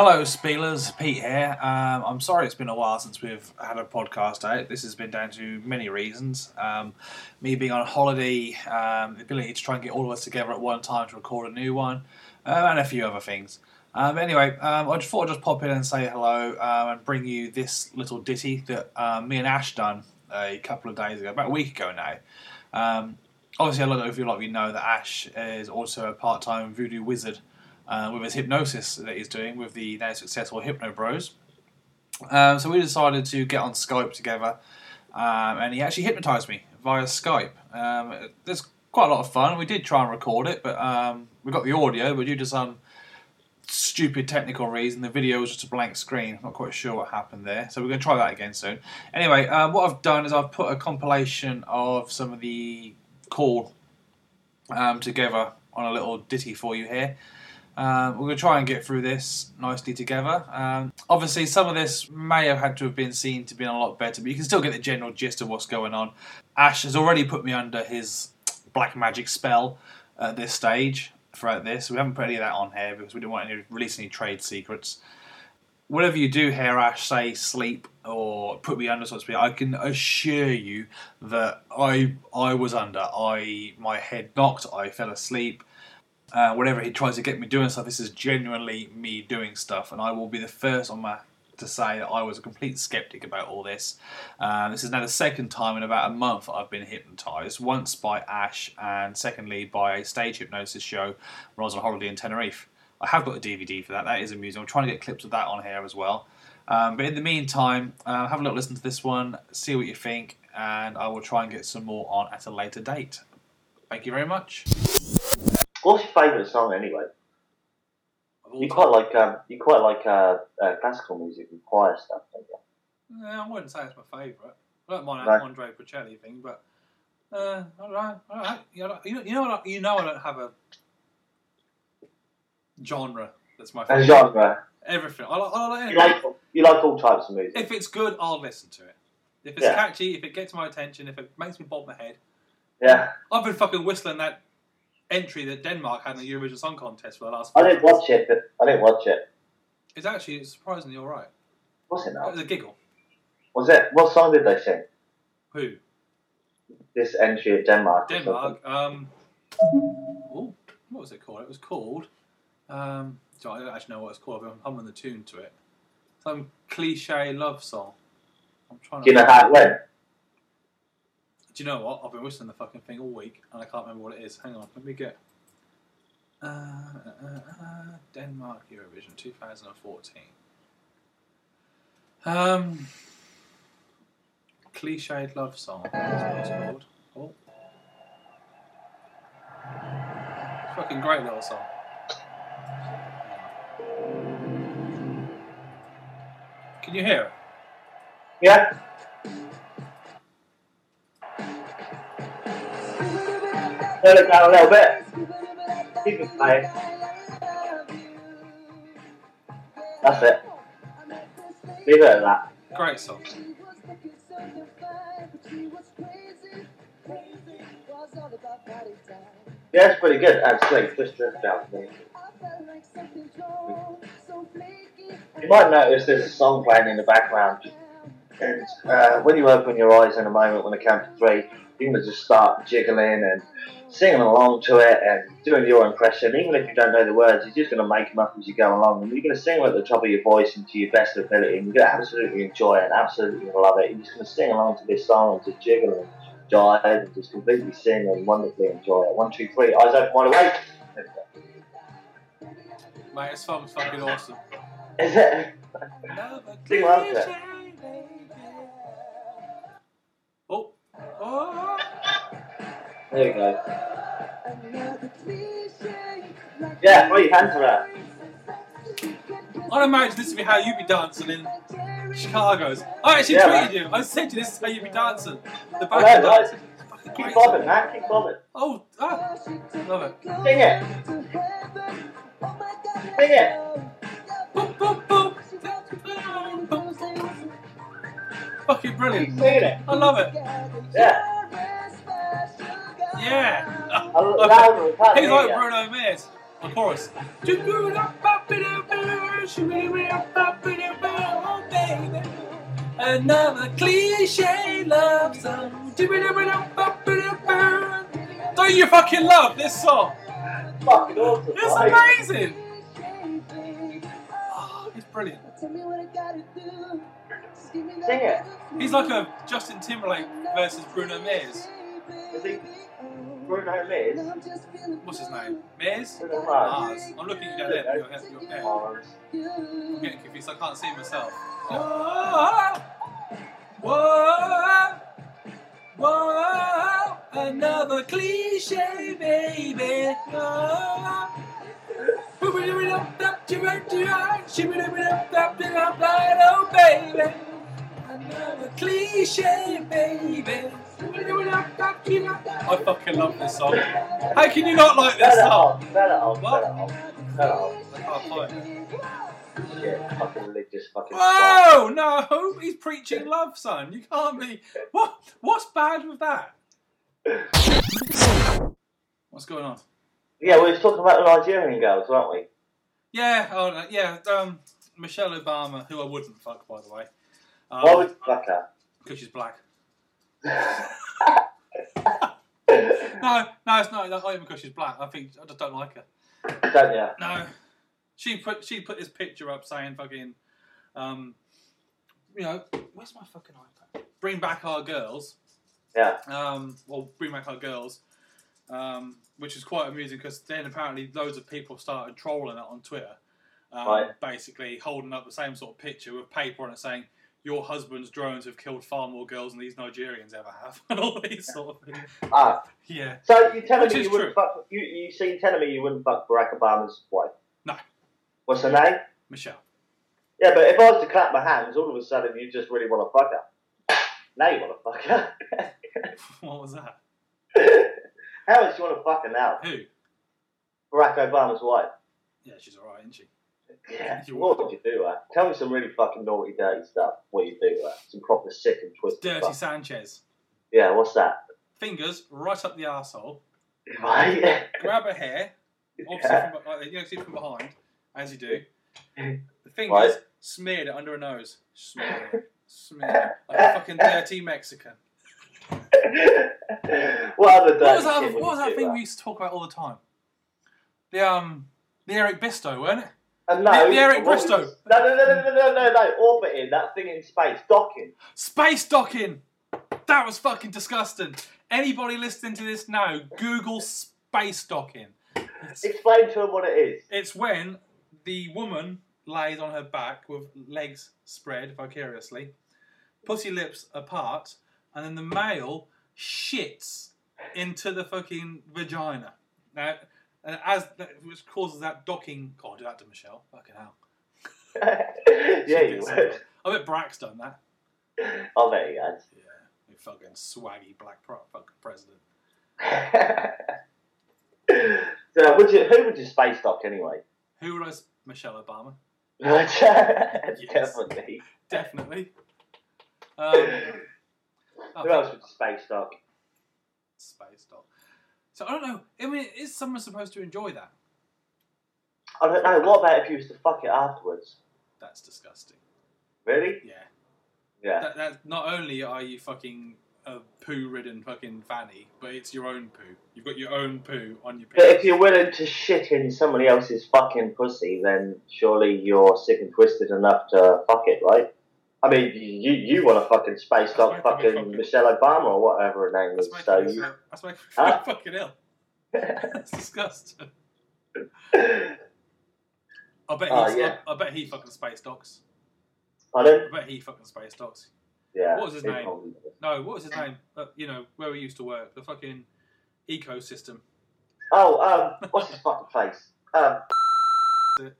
Hello, Spielers. Pete here. Um, I'm sorry it's been a while since we've had a podcast out. This has been down to many reasons. Um, me being on holiday, um, the ability to try and get all of us together at one time to record a new one, uh, and a few other things. Um, anyway, um, I just thought I'd just pop in and say hello um, and bring you this little ditty that um, me and Ash done a couple of days ago, about a week ago now. Um, obviously, a lot of you, a lot of you know that Ash is also a part-time voodoo wizard uh, with his hypnosis that he's doing with the now successful Hypno Bros. Um, so we decided to get on Skype together, um, and he actually hypnotized me via Skype. Um, there's quite a lot of fun. We did try and record it, but um, we got the audio, but due to some stupid technical reason, the video was just a blank screen. Not quite sure what happened there, so we're going to try that again soon. Anyway, um, what I've done is I've put a compilation of some of the call um, together on a little ditty for you here. Um, we're going to try and get through this nicely together. Um, obviously, some of this may have had to have been seen to be a lot better, but you can still get the general gist of what's going on. Ash has already put me under his black magic spell at this stage throughout this. We haven't put any of that on here because we didn't want to release any trade secrets. Whatever you do here, Ash, say sleep or put me under, so to speak, I can assure you that I I was under. I my head knocked. I fell asleep uh, whenever he tries to get me doing stuff, this is genuinely me doing stuff, and I will be the first on my to say that I was a complete skeptic about all this. Uh, this is now the second time in about a month I've been hypnotised. Once by Ash, and secondly by a stage hypnosis show when I was on holiday in Tenerife. I have got a DVD for that. That is amusing. I'm trying to get clips of that on here as well. Um, but in the meantime, uh, have a little listen to this one, see what you think, and I will try and get some more on at a later date. Thank you very much. What's your favourite song anyway? You quite like um, you quite like uh, uh, classical music and choir stuff, don't you? Yeah, I wouldn't say it's my favourite. I don't mind No. Andre Bocelli thing, but uh, I don't know. I don't. You know, you know, you know, I don't- you know, I don't have a genre that's my And favourite. genre. Everything. I like, I like You like you like all types of music. If it's good, I'll listen to it. If it's Yeah. catchy, if it gets my attention, if it makes me bob my head. Yeah, I've been fucking whistling that entry that Denmark had in the Eurovision Song Contest for the last. I didn't watch it, but I didn't watch it. It's actually surprisingly all right. What's it It now? was a giggle. Was it? What song did they sing? Who? This entry of Denmark. Denmark. Um, ooh, what was it called? It was called. Um, so I don't actually know what it's called. But I'm humming the tune to it. Some cliche love song. I'm trying Do you to. know how it went? Do you know what? I've been whistling the fucking thing all week and I can't remember what it is. Hang on, let me get. Uh, uh, uh, Denmark Eurovision 2014. Um, cliched love song. That's what it's called. Oh. Fucking great little song. Can you hear it? Yeah. Turn it down a little bit. Keep it playing. That's it. Leave it at that. Great song. Yeah, it's pretty good. Actually, just drift out. You might notice there's a song playing in the background. And uh, when you open your eyes in a moment when I count to three, you're going to just start jiggling and singing along to it and doing your impression. Even if you don't know the words, you're just going to make them up as you go along. And you're going to sing them at the top of your voice and to your best ability. And you're going to absolutely enjoy it and absolutely love it. You're just going to sing along to this song and just jiggle and jive and just completely sing and wonderfully enjoy it. One, two, three, eyes open, wide awake. Mate, this song's fucking awesome. Is it? Sing along to it. There you go. Yeah, throw your hands around. I'd imagine this would be how you'd be dancing in Chicago's. I actually Yeah, tweeted you. I said to you, this is how you'd be dancing. The back know, of right? dancing. Fucking Keep bobbing, man. Keep bobbing. Oh, ah, love it. Sing it. Sing it. Boom, boom, boom. Fucking Keep brilliant. singing it. I love it. Yeah. Yeah. A little louder. we can't He's like. Bruno Mars. The chorus. Oh, baby. Another cliche love song. Don't you fucking love this song? Fucking awesome, It's amazing. Oh, it's brilliant. Sing it. He's like a Justin Timberlake versus Bruno Mars. Is he Bruno Mars? What's his name? Bruno Mars. Mars. I'm looking at you down there. Your head, your head. Mars. I'm getting confused. I can't see myself. Whoa, whoa, whoa, another cliche, baby. Oh, baby. Another cliche, baby. I fucking love this song. How can you not like this song? off. Turn it off. What? Turn it off. Turn it off. I can't find it. Fucking religious fucking. Whoa! No, he's preaching love, son. You can't be. What? What's bad with that? What's going on? Yeah, we was talking about the Nigerian girls, weren't we? Yeah, oh no, yeah. Um, Michelle Obama, who I wouldn't fuck, by the way, um, Why would you fuck her? because she's black. No, no, it's not. Not even because she's black. I think I just don't like her. Don't you? No, she put she put this picture up saying fucking, um, you know, where's my fucking iPad? Bring back our girls. Yeah. um, well, bring back our girls, um, which is quite amusing because then apparently loads of people started trolling it on Twitter, um, Right. basically holding up the same sort of picture with paper on it saying, "Your husband's drones have killed far more girls than these Nigerians ever have," and all these sort of things. Ah, Yeah, so you telling Which me you wouldn't fuck? You you you telling me you wouldn't fuck Barack Obama's wife? No. What's her name? Michelle. Yeah, but if I was to clap my hands, all of a sudden you just really want to fuck her. Now you want to fuck her. what was that? How much do you want to fuck her now? Who? Barack Obama's wife. Yeah, she's alright, isn't she? Yeah. You What would you do, her? Tell me some really fucking naughty, dirty stuff. What you do, her? Some proper sick and twisted Dirty stuff. Sanchez. Yeah, what's that? Fingers right up the arsehole. Right? Grab a hair. Obviously, Yeah. from, like, you know, see from behind, as you do. The fingers Right. smeared it under her nose. Smeared it. Smeared. Like a fucking dirty Mexican. what other dirty What was that, what was that thing her? we used to talk about all the time? The um the Eric Bisto, weren't it? And no, the- the Eric Bristow. No, no, no, no, no, no, no, no. Orbiting, that thing in space, docking. Space docking! That was fucking disgusting. Anybody listening to this now, Google space docking. It's, Explain to them what it is. it's when the woman lays on her back with legs spread vicariously, pussy lips apart, and then the male shits into the fucking vagina. Now, and as which causes that docking. God, do that to Michelle. Fucking hell. yeah, you would. I bet Brack's done that. I'll bet you guys. Yeah, you fucking swaggy black pro- fucking president. so, would you, who would you space dock anyway? Who would I? s- Michelle Obama. Definitely. Definitely. Um, Who think else would space dock? space dock. So I don't know. I mean, is someone supposed to enjoy that? I don't know. What about if you was to fuck it afterwards? That's disgusting. Really? Yeah. Yeah. That, that not only are you fucking a poo-ridden fucking fanny, but it's your own poo. You've got your own poo on your But if you're willing to shit in somebody else's fucking pussy, then surely you're sick and twisted enough to fuck it, right? I mean, you you want a fucking space dock That's making me fucking fucking- Michelle Obama or whatever her name That's is. making So you. that's me Huh? fucking ill. That's disgusting. I bet he's, yeah. I, I bet he fucking space docks. Pardon? I bet he fucking space docks. Yeah. What was his name? probably. No, what was his name? Uh, you know where we used to work, the fucking ecosystem. Oh, um, what's his fucking face? Um,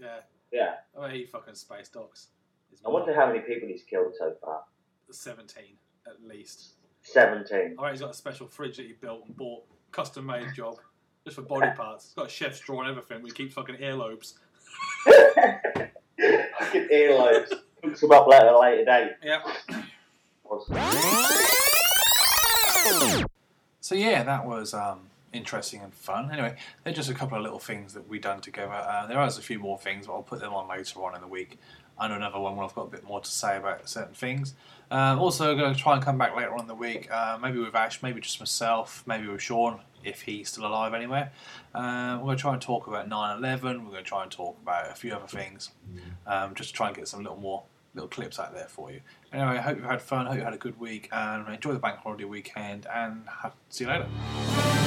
Yeah, yeah. I bet he fucking space docks. His I wonder how many people he's killed so far. seventeen at least. Seventeen. All right, he's got a special fridge that he built and bought, custom made job, just for body parts. He's got a chef's drawer and everything. We keep fucking earlobes. fucking earlobes. Hooks them up later, later date. Yeah. Awesome. So yeah, that was um, interesting and fun. Anyway, they're just a couple of little things that we've done together. Uh, there is a few more things, but I'll put them on later on in the week. I know another one where I've got a bit more to say about certain things. Um, also, going to try and come back later on in the week, uh, maybe with Ash, maybe just myself, maybe with Sean, if he's still alive anywhere. Uh, we're going to try and talk about 9 11. We're going to try and talk about a few other things, um, just to try and get some little more little clips out there for you. Anyway, I hope you had fun, hope you had a good week, and enjoy the bank holiday weekend, and have, see you later.